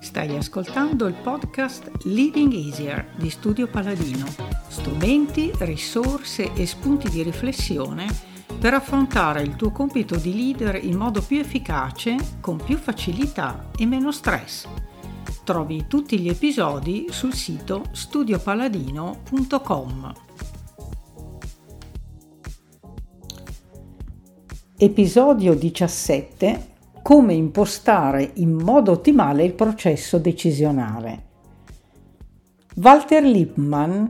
Stai ascoltando il podcast Living Easier di Studio Paladino. Strumenti, risorse e spunti di riflessione per affrontare il tuo compito di leader in modo più efficace, con più facilità e meno stress. Trovi tutti gli episodi sul sito studiopaladino.com. Episodio 17 come impostare in modo ottimale il processo decisionale. Walter Lippmann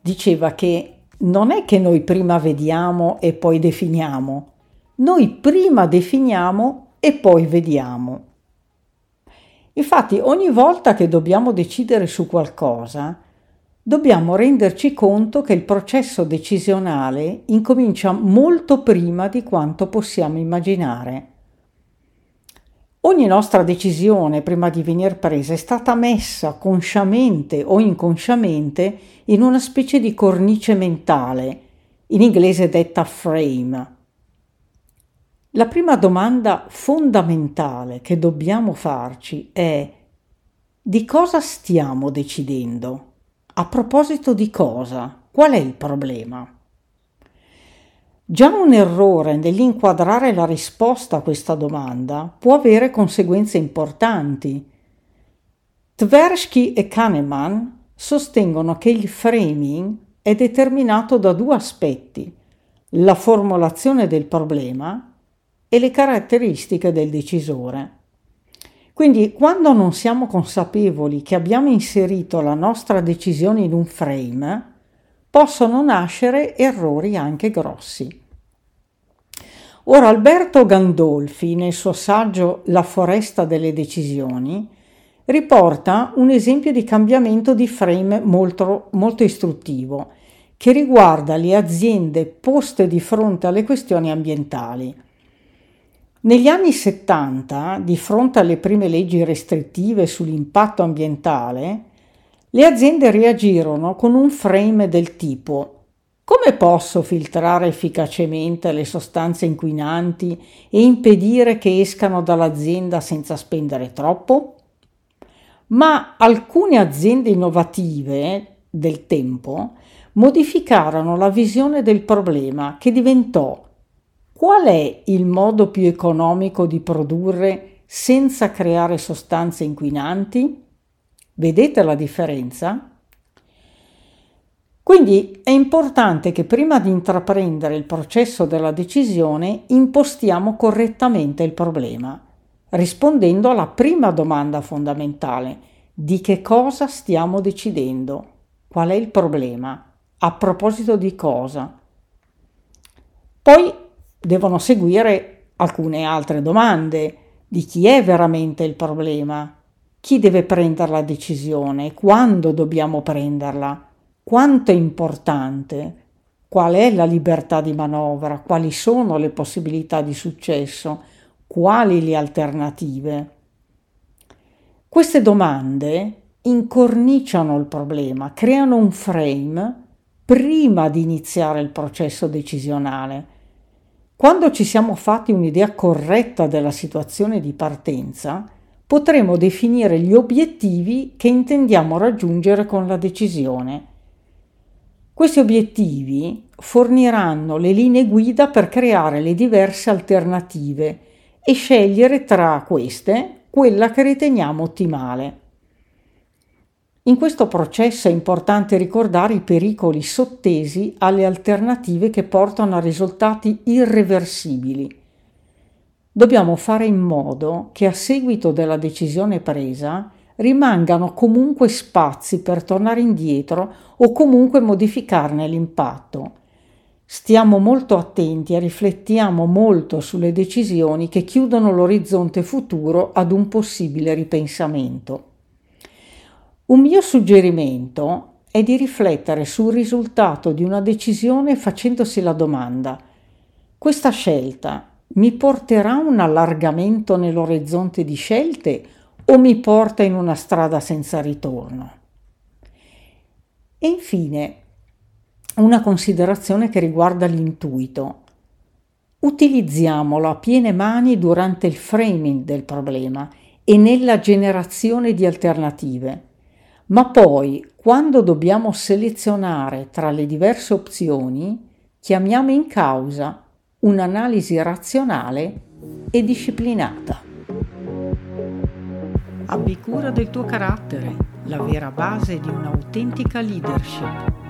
diceva che non è che noi prima vediamo e poi definiamo, noi prima definiamo e poi vediamo. Infatti ogni volta che dobbiamo decidere su qualcosa, dobbiamo renderci conto che il processo decisionale incomincia molto prima di quanto possiamo immaginare. Ogni nostra decisione prima di venire presa è stata messa consciamente o inconsciamente in una specie di cornice mentale, in inglese detta frame. La prima domanda fondamentale che dobbiamo farci è di cosa stiamo decidendo? A proposito di cosa? Qual è il problema? Già un errore nell'inquadrare la risposta a questa domanda può avere conseguenze importanti. Tversky e Kahneman sostengono che il framing è determinato da due aspetti, la formulazione del problema e le caratteristiche del decisore. Quindi quando non siamo consapevoli che abbiamo inserito la nostra decisione in un frame, possono nascere errori anche grossi. Ora Alberto Gandolfi, nel suo saggio La foresta delle decisioni, riporta un esempio di cambiamento di frame molto, molto istruttivo che riguarda le aziende poste di fronte alle questioni ambientali. Negli anni 70, di fronte alle prime leggi restrittive sull'impatto ambientale, le aziende reagirono con un frame del tipo come posso filtrare efficacemente le sostanze inquinanti e impedire che escano dall'azienda senza spendere troppo? Ma alcune aziende innovative del tempo modificarono la visione del problema che diventò qual è il modo più economico di produrre senza creare sostanze inquinanti? Vedete la differenza? Quindi è importante che prima di intraprendere il processo della decisione impostiamo correttamente il problema, rispondendo alla prima domanda fondamentale, di che cosa stiamo decidendo? Qual è il problema? A proposito di cosa? Poi devono seguire alcune altre domande di chi è veramente il problema, chi deve prendere la decisione, quando dobbiamo prenderla quanto è importante, qual è la libertà di manovra, quali sono le possibilità di successo, quali le alternative. Queste domande incorniciano il problema, creano un frame prima di iniziare il processo decisionale. Quando ci siamo fatti un'idea corretta della situazione di partenza, potremo definire gli obiettivi che intendiamo raggiungere con la decisione questi obiettivi forniranno le linee guida per creare le diverse alternative e scegliere tra queste quella che riteniamo ottimale. In questo processo è importante ricordare i pericoli sottesi alle alternative che portano a risultati irreversibili. Dobbiamo fare in modo che a seguito della decisione presa rimangano comunque spazi per tornare indietro o comunque modificarne l'impatto. Stiamo molto attenti e riflettiamo molto sulle decisioni che chiudono l'orizzonte futuro ad un possibile ripensamento. Un mio suggerimento è di riflettere sul risultato di una decisione facendosi la domanda questa scelta mi porterà un allargamento nell'orizzonte di scelte o mi porta in una strada senza ritorno. E infine una considerazione che riguarda l'intuito. Utilizziamolo a piene mani durante il framing del problema e nella generazione di alternative, ma poi quando dobbiamo selezionare tra le diverse opzioni, chiamiamo in causa un'analisi razionale e disciplinata. Abbi cura del tuo carattere, la vera base di un'autentica leadership.